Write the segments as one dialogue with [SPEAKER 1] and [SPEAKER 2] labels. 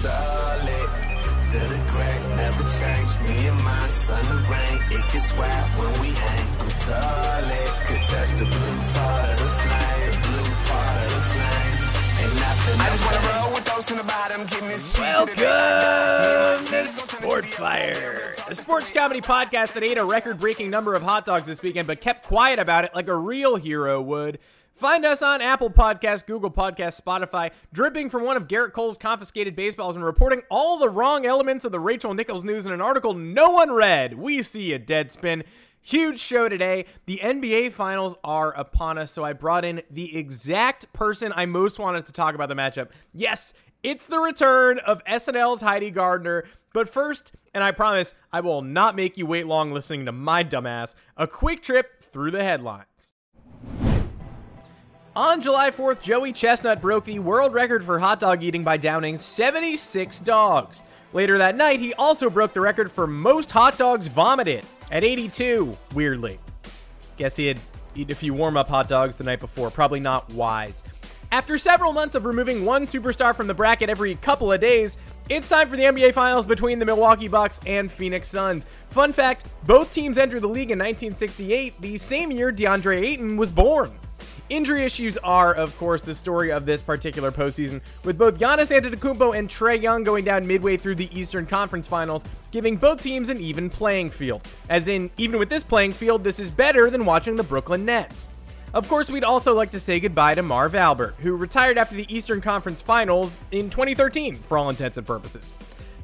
[SPEAKER 1] Solid to the crack, never change. Me and my son, the rain, it gets wet when we hang. I'm solid, could touch the blue part of the flame, the blue part of the flame. Ain't nothing. I just wanna roll with those in the bottom, getting this cheese.
[SPEAKER 2] Welcome to Sport Fire, a sports comedy podcast that ate a record breaking number of hot dogs this weekend, but kept quiet about it like a real hero would. Find us on Apple Podcasts, Google Podcasts, Spotify, dripping from one of Gerrit Cole's confiscated baseballs and reporting all the wrong elements of the Rachel Nichols news in an article no one read. We see a Deadspin. Huge show today. The NBA Finals are upon us, so I brought in the exact person I most wanted to talk about the matchup. Yes, it's the return of SNL's Heidi Gardner. But first, and I promise I will not make you wait long listening to my dumbass, a quick trip through the headlines. On July 4th, Joey Chestnut broke the world record for hot dog eating by downing 76 dogs. Later that night, he also broke the record for most hot dogs vomited at 82, weirdly. Guess he had eaten a few warm up hot dogs the night before. Probably not wise. After several months of removing one superstar from the bracket every couple of days, it's time for the NBA Finals between the Milwaukee Bucks and Phoenix Suns. Fun fact both teams entered the league in 1968, the same year DeAndre Ayton was born. Injury issues are, of course, the story of this particular postseason, with both Giannis Antetokounmpo and Trae Young going down midway through the Eastern Conference Finals, giving both teams an even playing field. As in, even with this playing field, this is better than watching the Brooklyn Nets. Of course, we'd also like to say goodbye to Marv Albert, who retired after the Eastern Conference Finals in 2013, for all intents and purposes.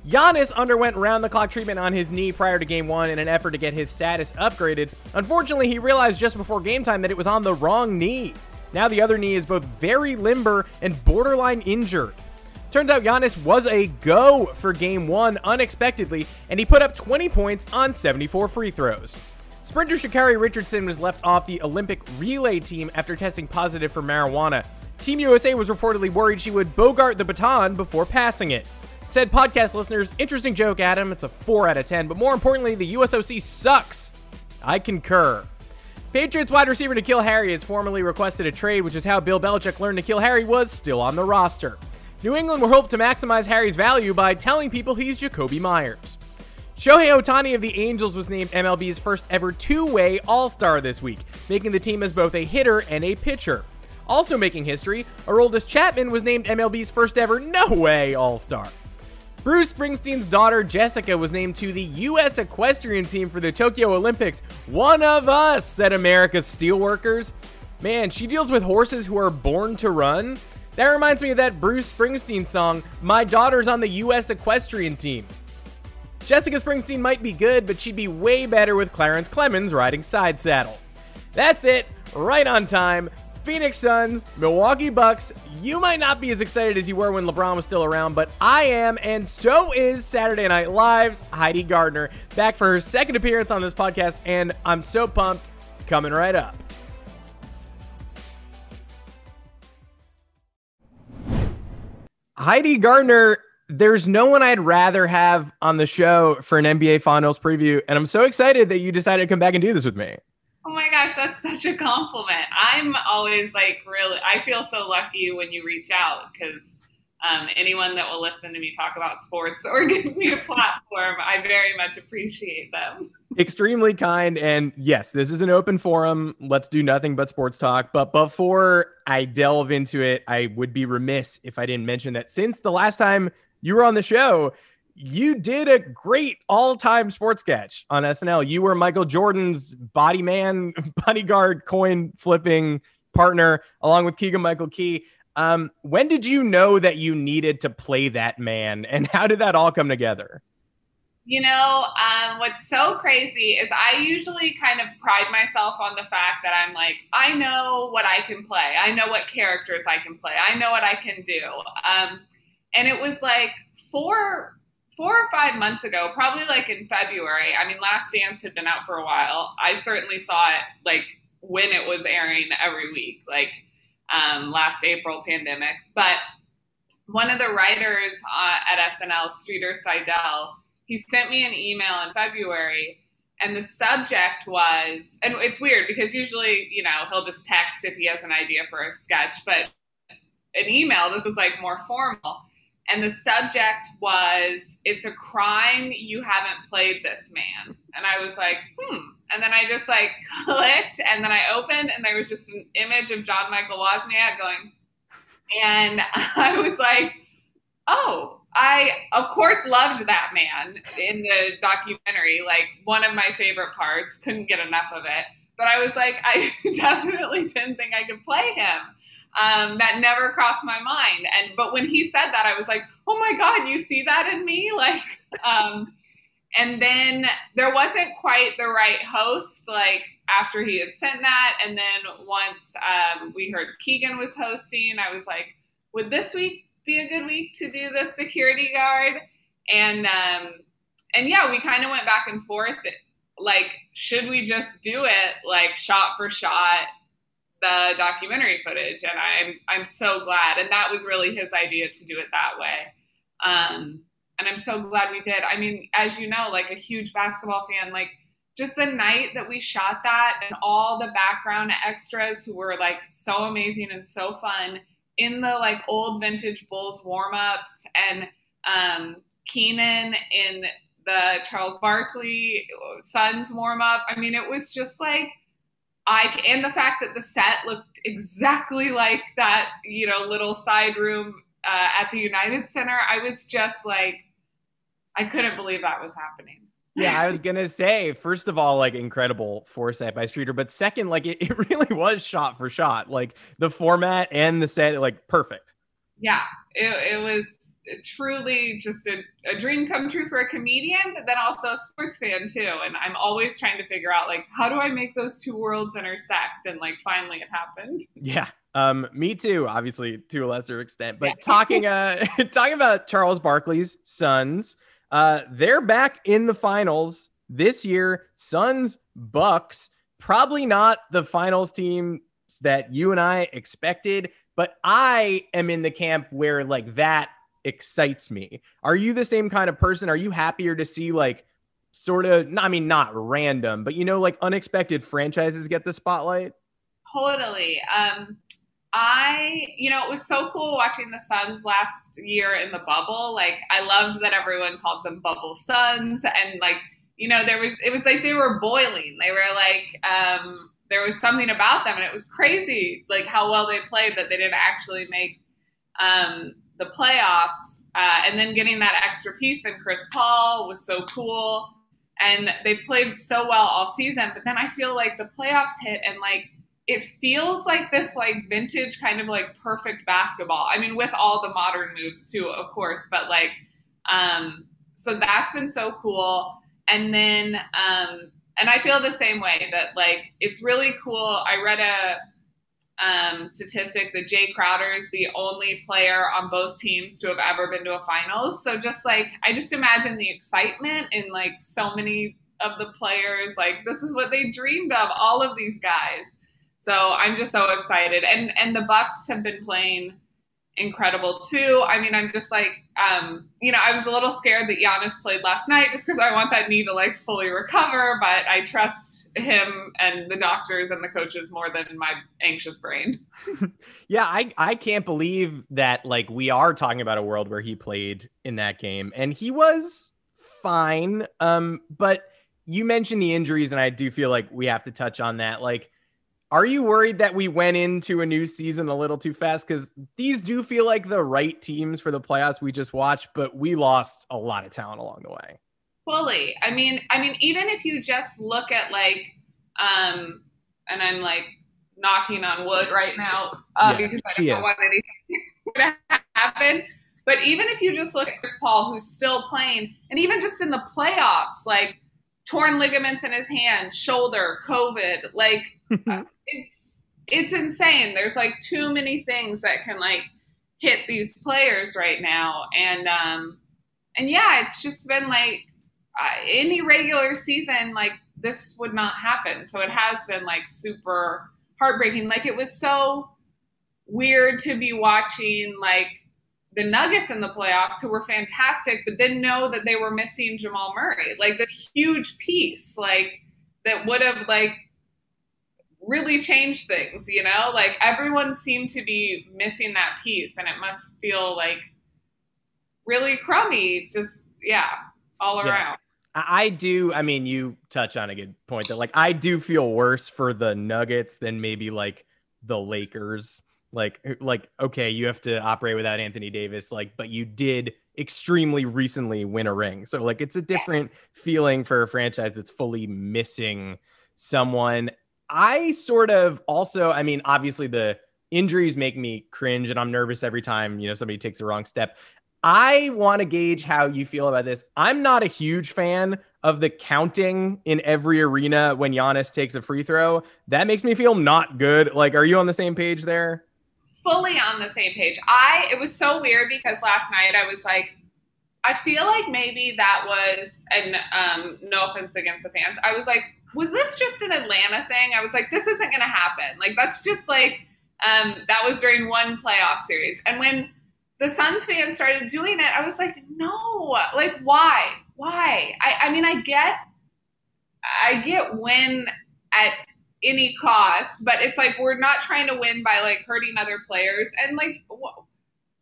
[SPEAKER 2] Giannis underwent round the clock treatment on his knee prior to game one in an effort to get his status upgraded. Unfortunately, he realized just before game time that it was on the wrong knee. Now the other knee is both very limber and borderline injured. Turns out Giannis was a go for game one unexpectedly, and he put up 20 points on 74 free throws. Sprinter Sha'Carri Richardson was left off the Olympic relay team after testing positive for marijuana. Team USA was reportedly worried she would bogart the baton before passing it. Said podcast listeners, interesting joke, Adam. It's a 4 out of 10, but more importantly, the USOC sucks. I concur. Patriots wide receiver N'Keal Harry has formally requested a trade, which is how Bill Belichick learned N'Keal Harry was still on the roster. New England will hope to maximize Harry's value by telling people he's Jakobi Meyers. Shohei Ohtani of the Angels was named MLB's first ever two way All Star this week, making the team as both a hitter and a pitcher. Also making history, Aroldis Chapman was named MLB's first ever no way All Star. Bruce Springsteen's daughter Jessica was named to the U.S. equestrian team for the Tokyo Olympics. One of us, said America's steelworkers. Man, she deals with horses who are born to run. That reminds me of that Bruce Springsteen song, My Daughter's on the U.S. equestrian team. Jessica Springsteen might be good, but she'd be way better with Clarence Clemons riding side saddle. That's it, right on time. Phoenix Suns, Milwaukee Bucks. You might not be as excited as you were when LeBron was still around, but I am, and so is Saturday Night Live's Heidi Gardner, back for her second appearance on this podcast, and I'm so pumped. Coming right up. Heidi Gardner, there's no one I'd rather have on the show for an NBA Finals preview, and I'm so excited that you decided to come back and do this with me.
[SPEAKER 3] Oh my gosh, that's such a compliment. I'm always like really, I feel so lucky when you reach out because um, anyone that will listen to me talk about sports or give me a platform, I very much appreciate them.
[SPEAKER 2] Extremely kind. And yes, this is an open forum. Let's do nothing but sports talk. But before I delve into it, I would be remiss if I didn't mention that since the last time you were on the show, you did a great all-time sports sketch on SNL. You were Michael Jordan's body man, bodyguard, coin flipping partner, along with Keegan Michael Key. Um, when did you know that you needed to play that man, and how did that all come together?
[SPEAKER 3] You know, um, what's so crazy is I usually kind of pride myself on the fact that I'm like, I know what I can play. I know what characters I can play. I know what I can do. Um, and it was like four, four or five months ago, probably like in February. I mean, Last Dance had been out for a while. I certainly saw it like when it was airing every week, like um, last April pandemic. But one of the writers uh, at SNL, Streeter Seidel, he sent me an email in February and the subject was and it's weird because usually you know he'll just text if he has an idea for a sketch but an email this is like more formal and the subject was it's a crime you haven't played this man and i was like hmm and then i just like clicked and then i opened and there was just an image of john michael wozniak going and i was like oh I, of course, loved that man in the documentary. Like, one of my favorite parts, couldn't get enough of it. But I was like, I definitely didn't think I could play him. Um, that never crossed my mind. And but when he said that, I was like, oh my god, you see that in me? Like, um, and then there wasn't quite the right host. Like after he had sent that, and then once um, we heard Keegan was hosting, I was like, would this week be a good week to do the security guard. And um, and yeah, we kind of went back and forth. Like, should we just do it like shot for shot the documentary footage? And I'm I'm so glad. And that was really his idea to do it that way. Um, and I'm so glad we did. I mean, as you know, like a huge basketball fan, like just the night that we shot that and all the background extras who were like so amazing and so fun in the like old vintage Bulls warm ups and um, Keenan in the Charles Barkley Suns warm up. I mean, it was just like I and the fact that the set looked exactly like that, you know, little side room uh, at the United Center. I was just like, I couldn't believe that was happening
[SPEAKER 2] yeah, I was gonna say, first of all, like incredible foresight by Streeter, but second, like it, it really was shot for shot, like the format and the set, like perfect.
[SPEAKER 3] Yeah, it, it was truly just a, a dream come true for a comedian, but then also a sports fan too. And I'm always trying to figure out like how do I make those two worlds intersect? And like finally it happened.
[SPEAKER 2] Yeah. Um, me too, obviously to a lesser extent. But yeah. talking uh talking about Charles Barkley's Suns. Uh, they're back in the finals this year. Suns, Bucks, probably not the finals team that you and I expected, but I am in the camp where like that excites me. Are you the same kind of person? Are you happier to see like sort of, I mean, not random, but you know, like unexpected franchises get the spotlight?
[SPEAKER 3] Totally. Um, I, you know, it was so cool watching the Suns last year in the bubble. Like, I loved that everyone called them Bubble Suns, and like, you know, there was it was like they were boiling. They were like, um, there was something about them, and it was crazy, like how well they played that they didn't actually make um, the playoffs. Uh, and then getting that extra piece in Chris Paul was so cool. And they've played so well all season, but then I feel like the playoffs hit and like it feels like this like vintage kind of like perfect basketball. I mean, with all the modern moves too, of course, but like, um, so that's been so cool. And then, um, and I feel the same way that like it's really cool. I read a um, statistic that Jae Crowder is the only player on both teams to have ever been to a finals. So just like I just imagine the excitement in like so many of the players. Like this is what they dreamed of. All of these guys. So I'm just so excited. And and the Bucks have been playing incredible too. I mean, I'm just like, um, you know, I was a little scared that Giannis played last night just because I want that knee to like fully recover, but I trust him and the doctors and the coaches more than my anxious brain.
[SPEAKER 2] yeah, I I can't believe that like we are talking about a world where he played in that game and he was fine. Um, but you mentioned the injuries and I do feel like we have to touch on that. Like are you worried that we went into a new season a little too fast? Because these do feel like the right teams for the playoffs we just watched, but we lost a lot of talent along the way.
[SPEAKER 3] Fully. I mean, I mean, even if you just look at like, um, and I'm like knocking on wood right now uh, yeah, because I don't want anything to happen. But even if you just look at Chris Paul, who's still playing, and even just in the playoffs, like torn ligaments in his hand, shoulder, COVID, like it's it's insane. There's like too many things that can like hit these players right now, and um, and yeah, it's just been like uh, any regular season, like this would not happen. So it has been like super heartbreaking. Like it was so weird to be watching like the Nuggets in the playoffs, who were fantastic, but then know that they were missing Jamal Murray, like this huge piece, like that would have like really changed things, you know? Like everyone seemed to be missing that piece, and it must feel like really crummy, just yeah, all
[SPEAKER 2] Yeah.
[SPEAKER 3] around.
[SPEAKER 2] I do. I mean, you touch on a good point that, like, I do feel worse for the Nuggets than maybe like the Lakers. Like, uh, like, okay, you have to operate without Anthony Davis, like, but you did extremely recently win a ring. So, like, it's a different feeling for a franchise that's fully missing someone. I sort of also, I mean, obviously the injuries make me cringe and I'm nervous every time, you know, somebody takes a wrong step. I want to gauge how you feel about this. I'm not a huge fan of the counting in every arena when Giannis takes a free throw. That makes me feel not good. Like, are you on the same page there?
[SPEAKER 3] fully on the same page. I it was so weird because last night I was like, I feel like maybe that was and um, no offense against the fans. I was like, was this just an Atlanta thing? I was like, this isn't gonna happen. Like that's just like um, that was during one playoff series. And when the Suns fans started doing it, I was like, no, like why? Why? I, I mean I get I get win at any cost, but it's like we're not trying to win by like hurting other players. And like, wh-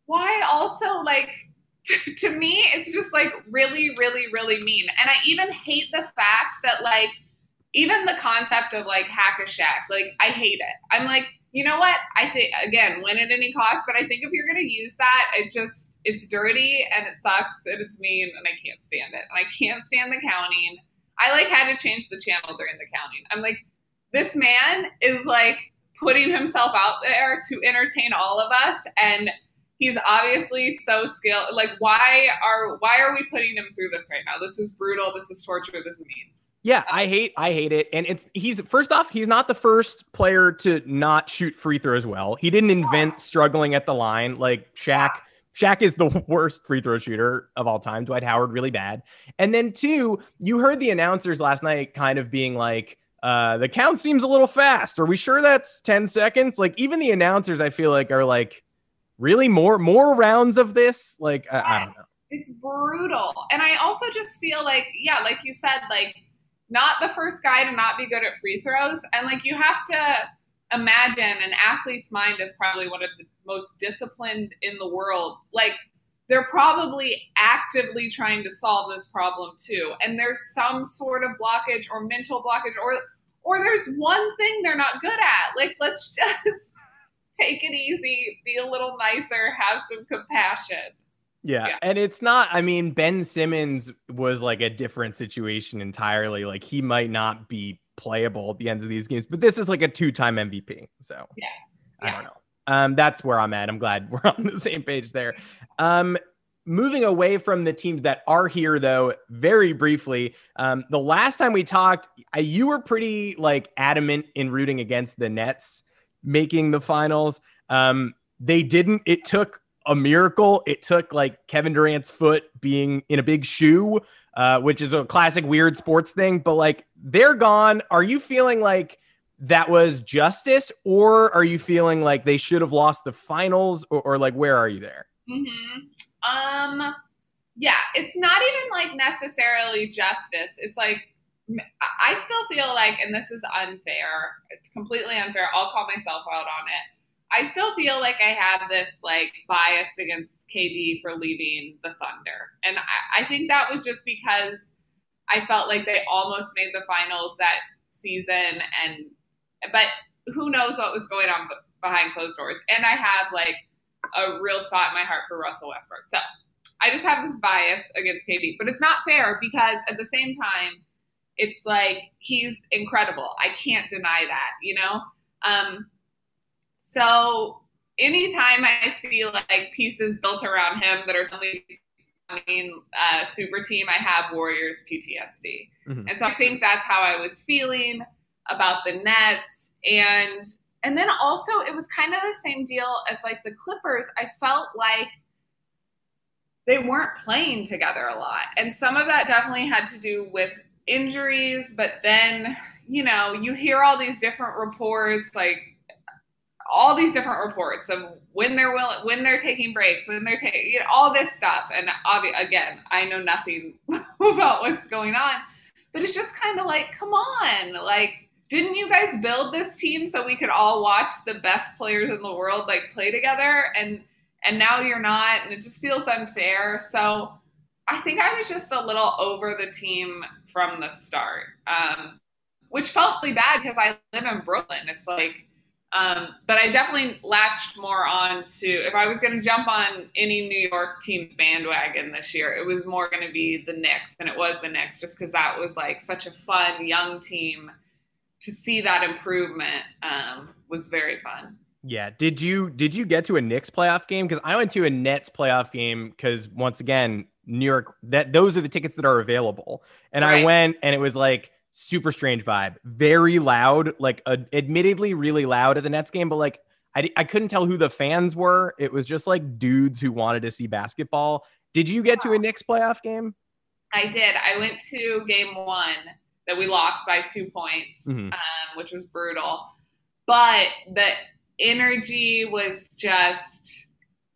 [SPEAKER 3] why also like to me, it's just like really, really, really mean. And I even hate the fact that like even the concept of like hack a Shaq, like I hate it. I'm like, you know what? I think again, win at any cost, but I think if you're gonna use that, it just it's dirty and it sucks and it's mean and I can't stand it. And I can't stand the counting. I like had to change the channel during the counting. I'm like, this man is like putting himself out there to entertain all of us and he's obviously so skilled like why are why are we putting him through this right now this is brutal this is torture this is mean
[SPEAKER 2] Yeah, I hate I hate it. And it's he's first off, he's not the first player to not shoot free throws well. He didn't invent struggling at the line like Shaq. Shaq is the worst free throw shooter of all time. Dwight Howard really bad. And then two, you heard the announcers last night kind of being like uh, the count seems a little fast. Are we sure that's 10 seconds? Like even the announcers I feel like are like really more more rounds of this? Like I, I don't know.
[SPEAKER 3] it's brutal and i also just feel like yeah like you said like not the first guy to not be good at free throws. And like you have to imagine an athlete's mind is probably one of the most disciplined in the world. Like they're probably actively trying to solve this problem too. And there's some sort of blockage or mental blockage or or there's one thing they're not good at. Like let's just take it easy be a little nicer have some compassion
[SPEAKER 2] Yeah.
[SPEAKER 3] Yeah.
[SPEAKER 2] And it's not, I mean, Ben Simmons was like a different situation entirely. Like he might not be playable at the ends of these games, but this is like a two time MVP. So
[SPEAKER 3] yes
[SPEAKER 2] I don't know. Um, that's where I'm at. I'm glad we're on the same page there. Um, moving away from the teams that are here, though, very briefly, um, the last time we talked, uh, you were pretty like adamant in rooting against the Nets making the finals. Um, they didn't. It took a miracle. It took like Kevin Durant's foot being in a big shoe, uh, which is a classic weird sports thing. But like they're gone. Are you feeling like? that was justice, or are you feeling like they should have lost the finals, or, or like where are you there?
[SPEAKER 3] hmm Um, yeah, it's not even like necessarily justice. It's like I still feel like, and this is unfair. It's completely unfair. I'll call myself out on it. I still feel like I have this like bias against KD for leaving the Thunder, and I, I think that was just because I felt like they almost made the finals that season, and but who knows what was going on behind closed doors. And I have like a real spot in my heart for Russell Westbrook. So I just have this bias against KD, but it's not fair because at the same time, it's like he's incredible. I can't deny that, you know? Um, so anytime I see like pieces built around him that are suddenly becoming a super team, I have Warriors PTSD. Mm-hmm. And so I think that's how I was feeling about the Nets. And and then also it was kind of the same deal as like the Clippers. I felt like they weren't playing together a lot. And some of that definitely had to do with injuries, but then, you know, you hear all these different reports, like all these different reports of when they're willing, when they're taking breaks, when they're taking you know, all this stuff. And obvi- again, I know nothing about what's going on, but it's just kind of like, come on, like, didn't you guys build this team so we could all watch the best players in the world like play together? And and now you're not, and it just feels unfair. So I think I was just a little over the team from the start, um, which felt really bad because I live in Brooklyn. It's like, um, but I definitely latched more on to if I was going to jump on any New York team's bandwagon this year, it was more going to be the Knicks than it was the Knicks, just because that was like such a fun young team. To see that improvement um, was very fun.
[SPEAKER 2] Yeah. Did you did you get to a Knicks playoff game? Because I went to a Nets playoff game because once again, New York that those are the tickets that are available. And right. I went and it was like super strange vibe, very loud, like uh, admittedly really loud at the Nets game, but like I, I couldn't tell who the fans were. It was just like dudes who wanted to see basketball. Did you get to a Knicks playoff game?
[SPEAKER 3] I did. I went to game one that we lost by two points, mm-hmm. um, which was brutal. But the energy was just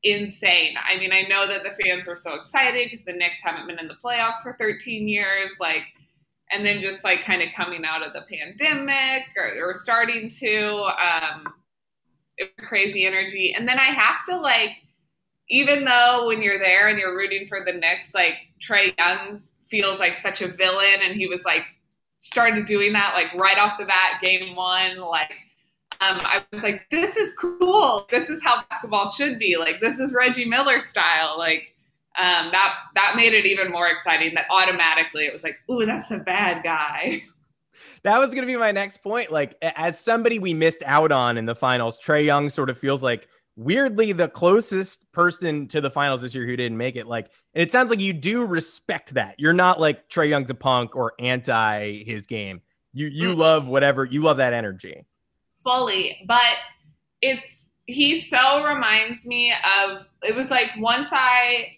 [SPEAKER 3] insane. I mean, I know that the fans were so excited because the Knicks haven't been in the playoffs for 13 years, like, and then just like kind of coming out of the pandemic or, or starting to, um, crazy energy. And then I have to like, even though when you're there and you're rooting for the Knicks, like Trae Young feels like such a villain, and he was like started doing that like right off the bat, game one, like um, I was like, this is cool. This is how basketball should be. Like, this is Reggie Miller style. Like, um, that that made it even more exciting. That automatically it was like, ooh, that's a bad guy.
[SPEAKER 2] That was going to be my next point. Like, as somebody we missed out on in the finals, Trae Young sort of feels like weirdly the closest person to the finals this year who didn't make it. Like, it sounds like you do respect that. You're not like Trae Young's a punk or anti his game. You you mm-hmm. love whatever you love that energy
[SPEAKER 3] fully, but it's he so reminds me of it was like once I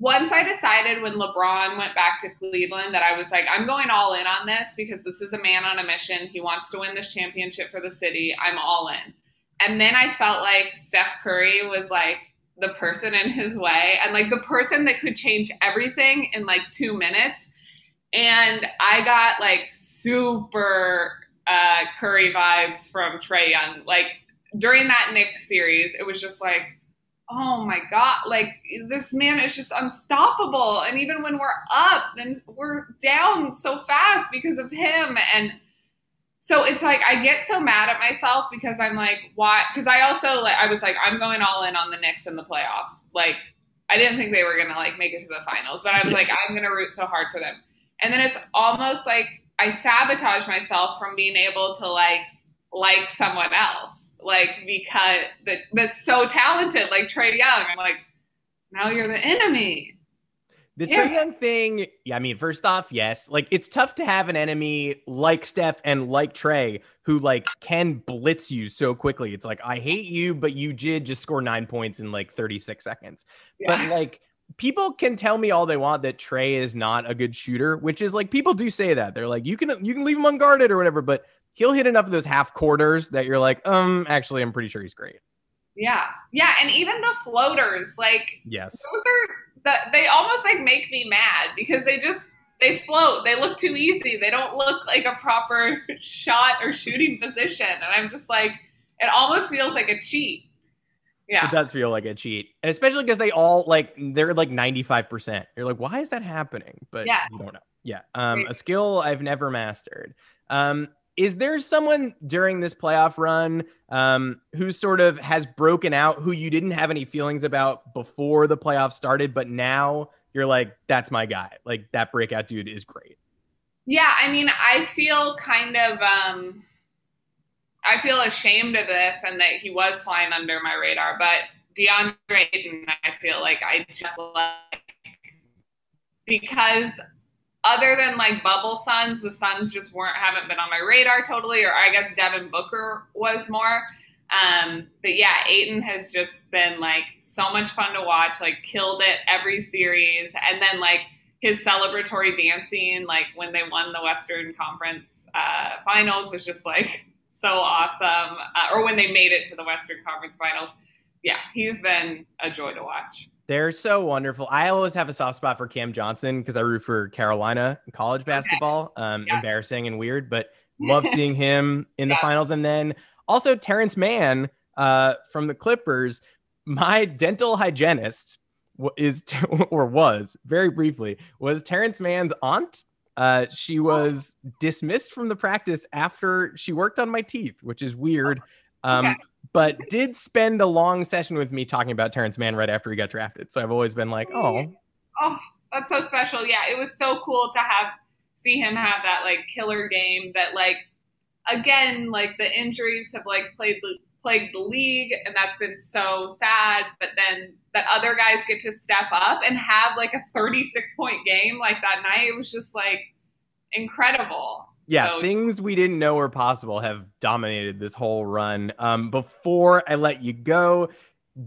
[SPEAKER 3] once I decided when LeBron went back to Cleveland that I was like, I'm going all in on this because this is a man on a mission. He wants to win this championship for the city. I'm all in. And then I felt like Steph Curry was like the person in his way and like the person that could change everything in like two minutes. And I got like super uh, Curry vibes from Trae Young. Like during that Knicks series, it was just like, oh my god, like this man is just unstoppable. And even when we're up, then we're down so fast because of him. And so it's like I get so mad at myself because I'm like, why? Because I also like I was like, I'm going all in on the Knicks in the playoffs. Like I didn't think they were gonna like make it to the finals, but I was like, I'm gonna root so hard for them. And then it's almost like I sabotage myself from being able to like like someone else, like because that that's so talented, like Trae Young. I'm like, now you're the enemy.
[SPEAKER 2] The yeah. Trae Young thing, yeah, I mean, first off, yes, like it's tough to have an enemy like Steph and like Trae who like can blitz you so quickly. It's like I hate you, but you did just score nine points in like 36 seconds. Yeah. But like people can tell me all they want that Trae is not a good shooter, which is like people do say that. They're like, you can you can leave him unguarded or whatever, but he'll hit enough of those half quarters that you're like, um, actually, I'm pretty sure he's great.
[SPEAKER 3] Yeah, yeah, and even the floaters, like
[SPEAKER 2] yes,
[SPEAKER 3] those are that they almost like make me mad because they just they float. They look too easy. They don't look like a proper shot or shooting position, and I'm just like, it almost feels like a cheat. Yeah.
[SPEAKER 2] It does feel like a cheat. And especially because they all like they're like 95%. You're like, why is that happening? But yeah. you don't know. Yeah. Um, a skill I've never mastered. Um, is there someone during this playoff run um, who sort of has broken out who you didn't have any feelings about before the playoffs started, but now you're like, that's my guy. Like that breakout dude is great.
[SPEAKER 3] Yeah, I mean, I feel kind of um I feel ashamed of this and that he was flying under my radar, but DeAndre Ayton, I feel like I just like because other than like bubble Suns, the Suns just weren't haven't been on my radar totally, or I guess Devin Booker was more. Um, but yeah, Ayton has just been like so much fun to watch, like killed it every series, and then like his celebratory dancing, like when they won the Western Conference uh, Finals, was just like so awesome. Uh, or when they made it to the Western Conference Finals, yeah, he's been a joy to watch.
[SPEAKER 2] They're so wonderful. I always have a soft spot for Cam Johnson because I root for Carolina college basketball. Okay. Um, yeah. Embarrassing and weird, but love seeing him in the yeah. finals. And then also Terrence Mann uh, from the Clippers. My dental hygienist is or was very briefly was Terrence Mann's aunt. Uh, she oh. was dismissed from the practice after she worked on my teeth, which is weird. Um, okay but did spend a long session with me talking about Terrence Mann right after he got drafted. So I've always been like, oh,
[SPEAKER 3] oh, that's so special. Yeah, it was so cool to have see him have that like killer game. That like again, like the injuries have like played plagued the league, and that's been so sad. But then that other guys get to step up and have like a 36 point game like that night. It was just like incredible
[SPEAKER 2] yeah, so, things we didn't know were possible have dominated this whole run. Um, before I let you go,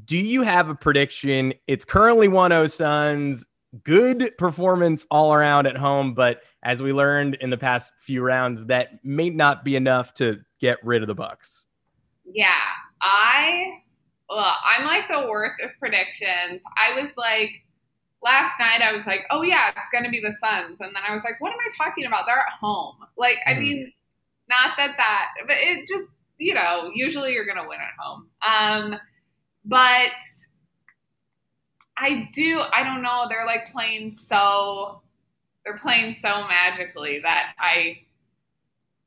[SPEAKER 2] do you have a prediction? It's currently 1 0 Suns. Good performance all around at home, but as we learned in the past few rounds, that may not be enough to get rid of the Bucks.
[SPEAKER 3] Yeah, I, well, I'm like the worst of predictions. I was like, last night I was like, oh yeah, it's going to be the Suns. And then I was like, what am I talking about? They're at home. Like. I mean, not that that, but it just, you know, usually you're going to win at home. Um, but I do, I don't know. They're like playing so, they're playing so magically that I,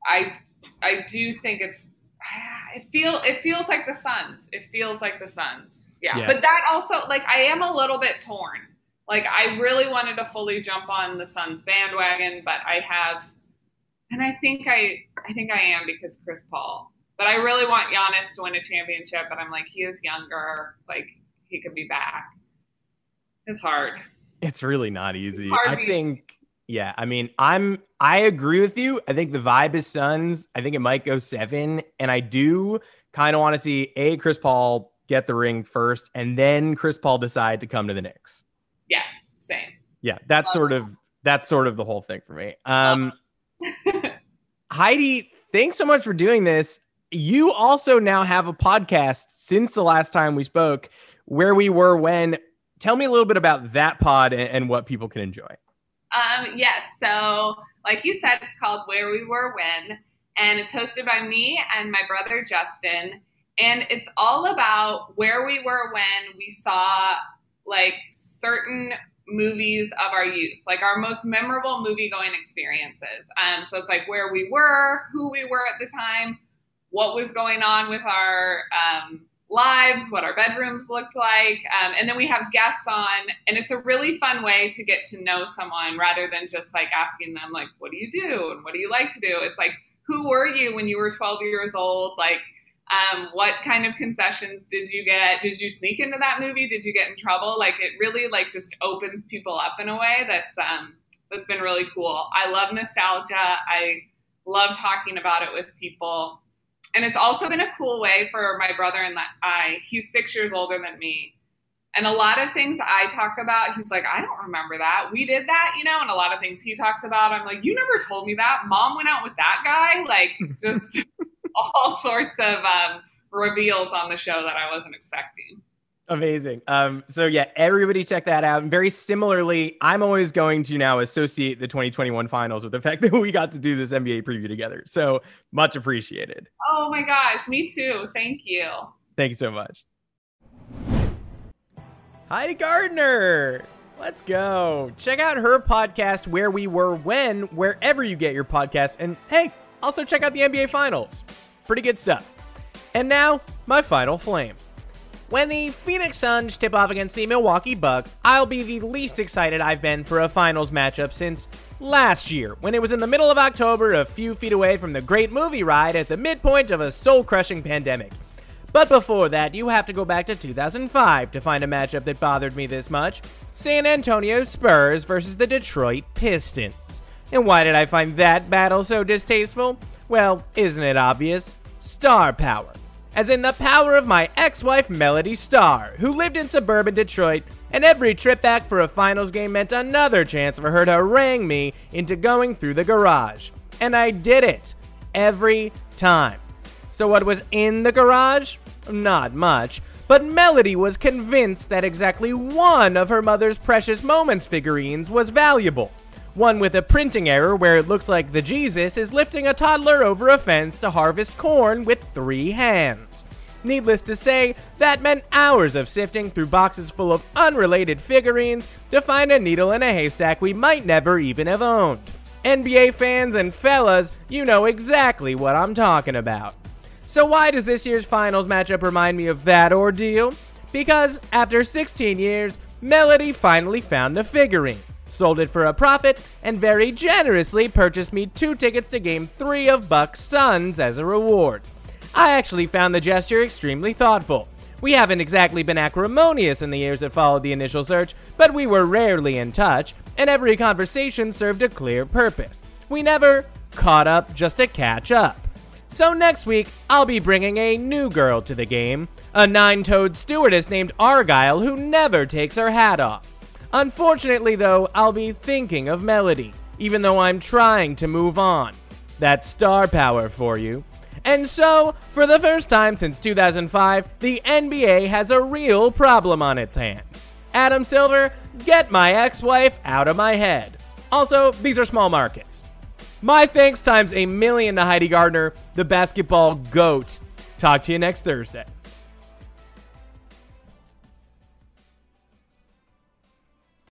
[SPEAKER 3] I, I do think it's, it feel, it feels like the Suns. It feels like the Suns. Yeah. yeah. But that also, like, I am a little bit torn like I really wanted to fully jump on the Suns bandwagon, but I have, and I think I, I think I am because Chris Paul. But I really want Giannis to win a championship, but I'm like he is younger, like he could be back. It's hard.
[SPEAKER 2] It's really not easy. I think, yeah. I mean, I'm, I agree with you. I think the vibe is Suns. I think it might go seven, and I do kind of want to see a Chris Paul get the ring first, and then Chris Paul decide to come to the Knicks.
[SPEAKER 3] Yes, same.
[SPEAKER 2] Yeah, that's Love sort that. of that's sort of the whole thing for me. Um, Heidi, thanks so much for doing this. You also now have a podcast since the last time we spoke, where we were when. Tell me a little bit about that pod and, and what people can enjoy.
[SPEAKER 3] Um, yes. So, like you said, it's called Where We Were When, and it's hosted by me and my brother Justin. And it's all about where we were when we saw like certain movies of our youth, like our most memorable movie going experiences. Um, so it's like where we were, who we were at the time, what was going on with our um, lives, what our bedrooms looked like. Um, and then we have guests on, and it's a really fun way to get to know someone rather than just like asking them, like, what do you do? And what do you like to do? It's like, who were you when you were 12 years old? Like, um, what kind of concessions did you get? Did you sneak into that movie? Did you get in trouble? Like it really like just opens people up in a way that's um, that's been really cool. I love nostalgia. I love talking about it with people. And it's also been a cool way for my brother and I, he's six years older than me. And a lot of things I talk about, he's like, I don't remember that. We did that, you know, and a lot of things he talks about, I'm like, you never told me that. Mom went out with that guy. Like, just all sorts of um, reveals on the show that I wasn't expecting.
[SPEAKER 2] Amazing. Um, so yeah, everybody check that out. And very similarly, I'm always going to now associate the 2021 finals with the fact that we got to do this NBA preview together. So much appreciated.
[SPEAKER 3] Oh my gosh, me too. Thank you.
[SPEAKER 2] Thanks so much. Heidi Gardner. Let's go. Check out her podcast, Where We Were When, wherever you get your podcast. And hey, also check out the NBA Finals. Pretty good stuff. And now, my final flame. When the Phoenix Suns tip off against the Milwaukee Bucks, I'll be the least excited I've been for a finals matchup since last year, when it was in the middle of October, a few feet away from the great movie ride at the midpoint of a soul crushing pandemic. But before that, you have to go back to 2005 to find a matchup that bothered me this much San Antonio Spurs versus the Detroit Pistons. And why did I find that battle so distasteful? Well, isn't it obvious? Star power as in the power of my ex wife Melody Starr, who lived in suburban Detroit, and every trip back for a finals game meant another chance for her to harangue me into going through the garage. And I did it. Every time. So, what was in the garage? Not much. But Melody was convinced that exactly one of her mother's precious moments figurines was valuable. One with a printing error where it looks like the Jesus is lifting a toddler over a fence to harvest corn with three hands. Needless to say, that meant hours of sifting through boxes full of unrelated figurines to find a needle in a haystack we might never even have owned. NBA fans and fellas, you know exactly what I'm talking about. So, why does this year's finals matchup remind me of that ordeal? Because after 16 years, Melody finally found the figurine sold it for a profit, and very generously purchased me two tickets to Game 3 of Bucks Suns as a reward. I actually found the gesture extremely thoughtful. We haven't exactly been acrimonious in the years that followed the initial search, but we were rarely in touch, and every conversation served a clear purpose. We never caught up just to catch up. So next week, I'll be bringing a new girl to the game, a nine toed stewardess named Argyle who never takes her hat off. Unfortunately, though, I'll be thinking of Melody, even though I'm trying to move on. That's star power for you. And so, for the first time since 2005, the NBA has a real problem on its hands. Adam Silver, get my ex wife out of my head. Also, these are small markets. My thanks times a million to Heidi Gardner, the basketball goat. Talk to you next Thursday.